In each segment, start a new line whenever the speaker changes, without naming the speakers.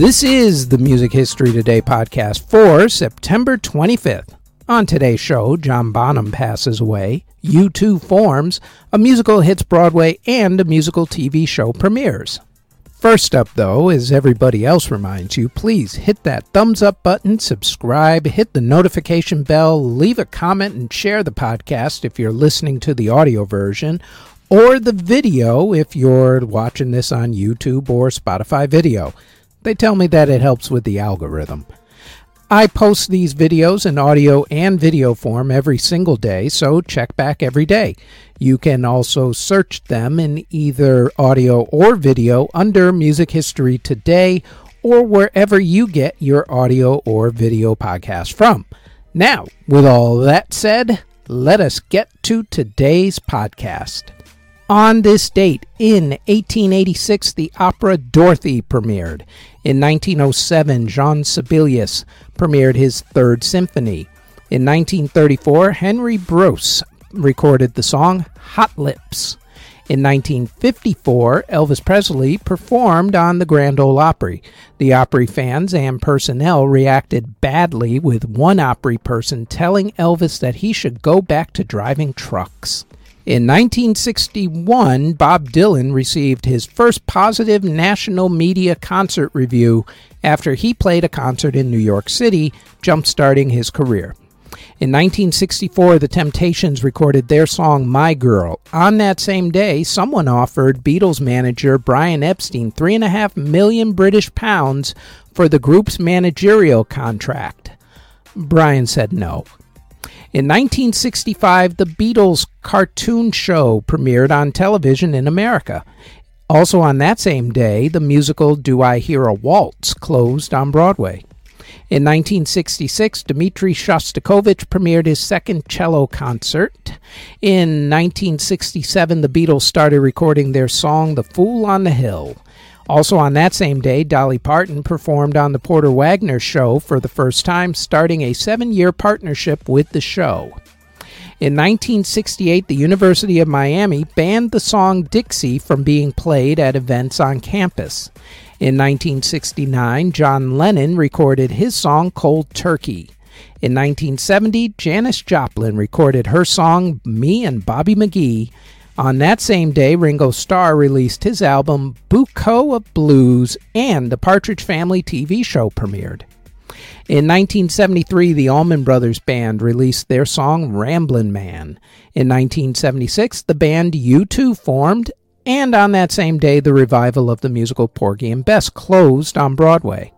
This is the Music History Today podcast for September 25th. On today's show, John Bonham passes away, U2 forms, a musical hits Broadway, and a musical TV show premieres. First up, though, as everybody else reminds you, please hit that thumbs up button, subscribe, hit the notification bell, leave a comment, and share the podcast if you're listening to the audio version, or the video if you're watching this on YouTube or Spotify video. They tell me that it helps with the algorithm. I post these videos in audio and video form every single day, so check back every day. You can also search them in either audio or video under Music History Today or wherever you get your audio or video podcast from. Now, with all that said, let us get to today's podcast. On this date, in 1886, the opera Dorothy premiered. In 1907, Jean Sibelius premiered his Third Symphony. In 1934, Henry Bruce recorded the song Hot Lips. In 1954, Elvis Presley performed on the Grand Ole Opry. The Opry fans and personnel reacted badly, with one Opry person telling Elvis that he should go back to driving trucks. In 1961, Bob Dylan received his first positive national media concert review after he played a concert in New York City, jump-starting his career. In 1964, the Temptations recorded their song My Girl. On that same day, someone offered Beatles manager Brian Epstein three and a half million British pounds for the group's managerial contract. Brian said no. In 1965, the Beatles cartoon show premiered on television in America. Also on that same day, the musical Do I Hear a Waltz closed on Broadway. In 1966, Dmitri Shostakovich premiered his second cello concert. In 1967, the Beatles started recording their song The Fool on the Hill. Also on that same day, Dolly Parton performed on the Porter Wagoner Show for the first time, starting a seven year partnership with the show. In 1968, the University of Miami banned the song Dixie from being played at events on campus. In 1969, John Lennon recorded his song Cold Turkey. In 1970, Janis Joplin recorded her song Me and Bobby McGee. On that same day, Ringo Starr released his album Beaucoups of Blues, and the Partridge Family TV show premiered. In 1973, the Allman Brothers Band released their song Ramblin' Man. In 1976, the band U2 formed, and on that same day, the revival of the musical Porgy and Bess closed on Broadway.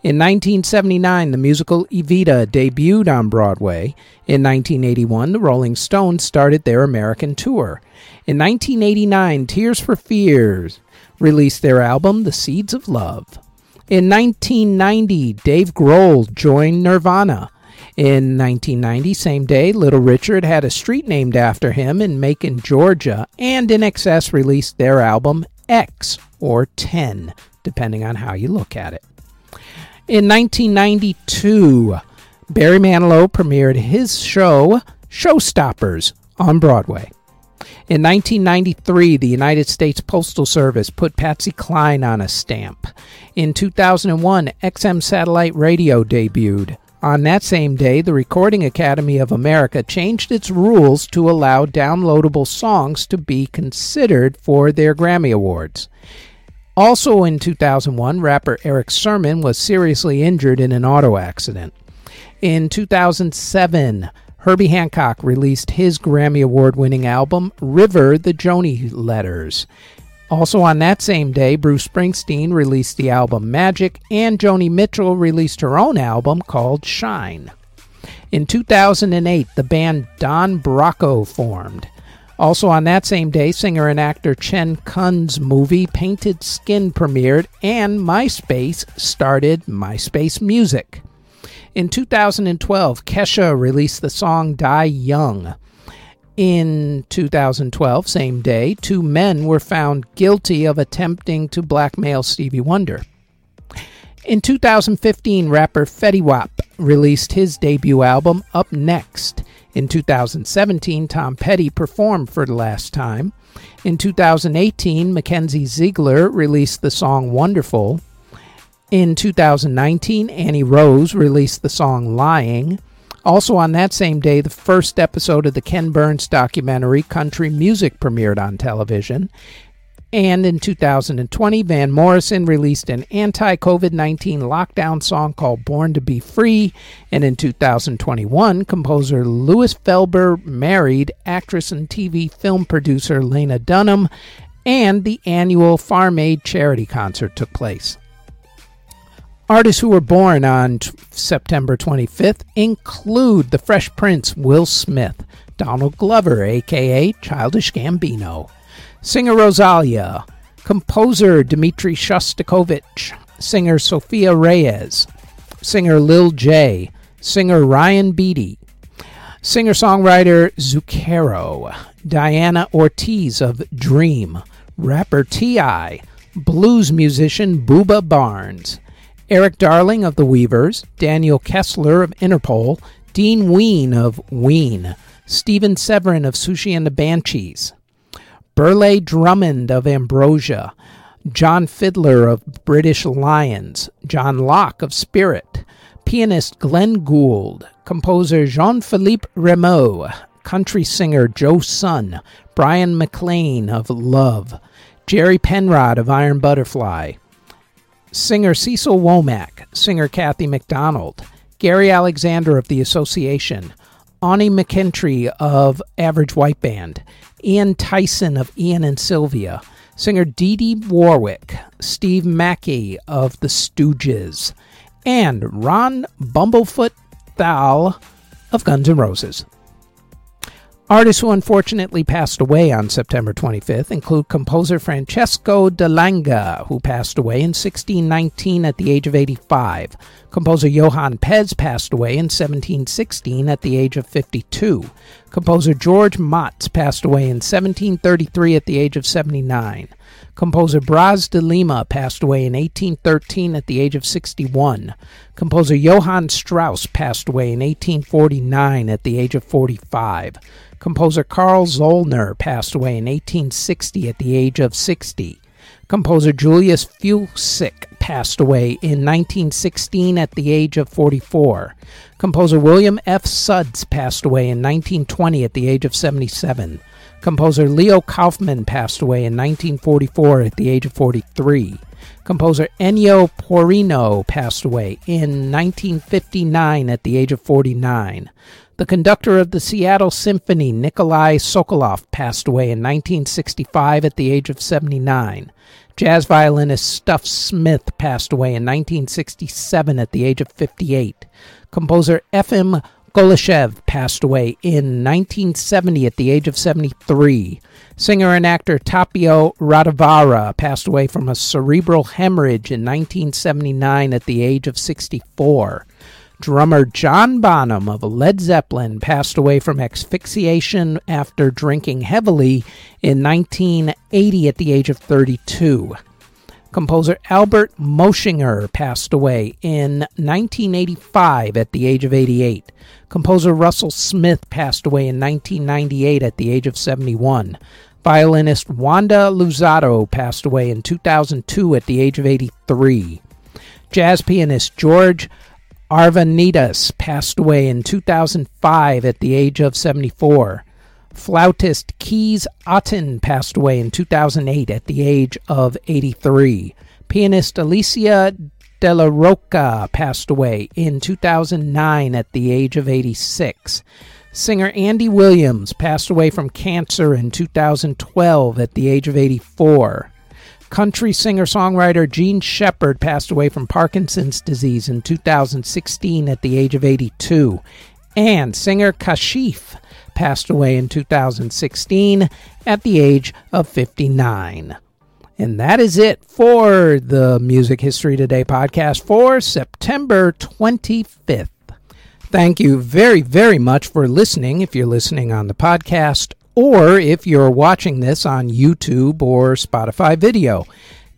In 1979, the musical Evita debuted on Broadway. In 1981, the Rolling Stones started their American tour. In 1989, Tears for Fears released their album The Seeds of Love. In 1990, Dave Grohl joined Nirvana. In 1990, same day, Little Richard had a street named after him in Macon, Georgia, and INXS released their album X, or 10, depending on how you look at it. In 1992, Barry Manilow premiered his show, Showstoppers, on Broadway. In 1993, the United States Postal Service put Patsy Cline on a stamp. In 2001, XM Satellite Radio debuted. On that same day, the Recording Academy of America changed its rules to allow downloadable songs to be considered for their Grammy Awards. Also in 2001, rapper Erick Sermon was seriously injured in an auto accident. In 2007, Herbie Hancock released his Grammy Award winning album, River the Joni Letters. Also on that same day, Bruce Springsteen released the album Magic, and Joni Mitchell released her own album called Shine. In 2008, the band Don Broco formed. Also on that same day, singer and actor Chen Kun's movie Painted Skin premiered, and MySpace started MySpace Music. In 2012, Kesha released the song Die Young. In 2012, same day, two men were found guilty of attempting to blackmail Stevie Wonder. In 2015, rapper Fetty Wap released his debut album, Up Next. In 2017, Tom Petty performed for the last time. In 2018, Mackenzie Ziegler released the song Wonderful. In 2019, Annie Rose released the song Lying. Also on that same day, the first episode of the Ken Burns documentary Country Music premiered on television. And in 2020, Van Morrison released an anti COVID 19 lockdown song called Born to Be Free. And in 2021, composer Luis Felber married actress and TV film producer Lena Dunham, and the annual Farm Aid charity concert took place. Artists who were born on t- September 25th include the Fresh Prince Will Smith, Donald Glover, aka Childish Gambino singer Rosalia, composer Dmitri Shostakovich, singer Sophia Reyes, singer Lil J, singer Ryan Beatty, singer songwriter Zucchero, Diana Ortiz of Dream, rapper T.I., blues musician Booba Barnes, Eric Darling of The Weavers, Daniel Kessler of Interpol, Dean Ween of Ween, Stephen Severin of Siouxsie and the Banshees, Burleigh Drummond of Ambrosia, John Fiddler of British Lions, John Locke of Spirit, pianist Glenn Gould, composer Jean Philippe Rameau, country singer Joe Sun, Bryan MacLean of Love, Jerry Penrod of Iron Butterfly, singer Cecil Womack, singer Kathy McDonald, Gary Alexander of The Association, Onnie McIntyre of Average White Band, Ian Tyson of Ian and Sylvia, singer Dee Dee Warwick, Steve Mackay of The Stooges, and Ron Bumblefoot Thal of Guns N' Roses. Artists who unfortunately passed away on September 25th include composer Francesco de Langa, who passed away in 1619 at the age of 85. Composer Johann Pez passed away in 1716 at the age of 52. Composer George Motz passed away in 1733 at the age of 79. Composer Braz de Lima passed away in 1813 at the age of 61. Composer Johann Strauss passed away in 1849 at the age of 45. Composer Karl Zollner passed away in 1860 at the age of 60. Composer Julius Fusick passed away in 1916 at the age of 44. Composer William F. Sudds passed away in 1920 at the age of 77. Composer Leo Kaufman passed away in 1944 at the age of 43. Composer Ennio Porrino passed away in 1959 at the age of 49. The conductor of the Seattle Symphony, Nikolai Sokoloff, passed away in 1965 at the age of 79. Jazz violinist Stuff Smith passed away in 1967 at the age of 58. Composer Efim Golishev passed away in 1970 at the age of 73. Singer and actor Tapio Rautavaara passed away from a cerebral hemorrhage in 1979 at the age of 64. Drummer John Bonham of Led Zeppelin passed away from asphyxiation after drinking heavily in 1980 at the age of 32. Composer Albert Moeschinger passed away in 1985 at the age of 88. Composer Russell Smith passed away in 1998 at the age of 71. Violinist Wanda Luzzatto passed away in 2002 at the age of 83. Jazz pianist George Arvanitas passed away in 2005 at the age of 74. Flautist Kees Otten passed away in 2008 at the age of 83. Pianist Alicia de Larrocha passed away in 2009 at the age of 86. Singer Andy Williams passed away from cancer in 2012 at the age of 84. Country singer songwriter Jean Shepard passed away from Parkinson's disease in 2016 at the age of 82. And singer Kashif passed away in 2016 at the age of 59. And that is it for the Music History Today podcast for September 25th. Thank you very, very much for listening if you're listening on the podcast or if you're watching this on YouTube or Spotify video.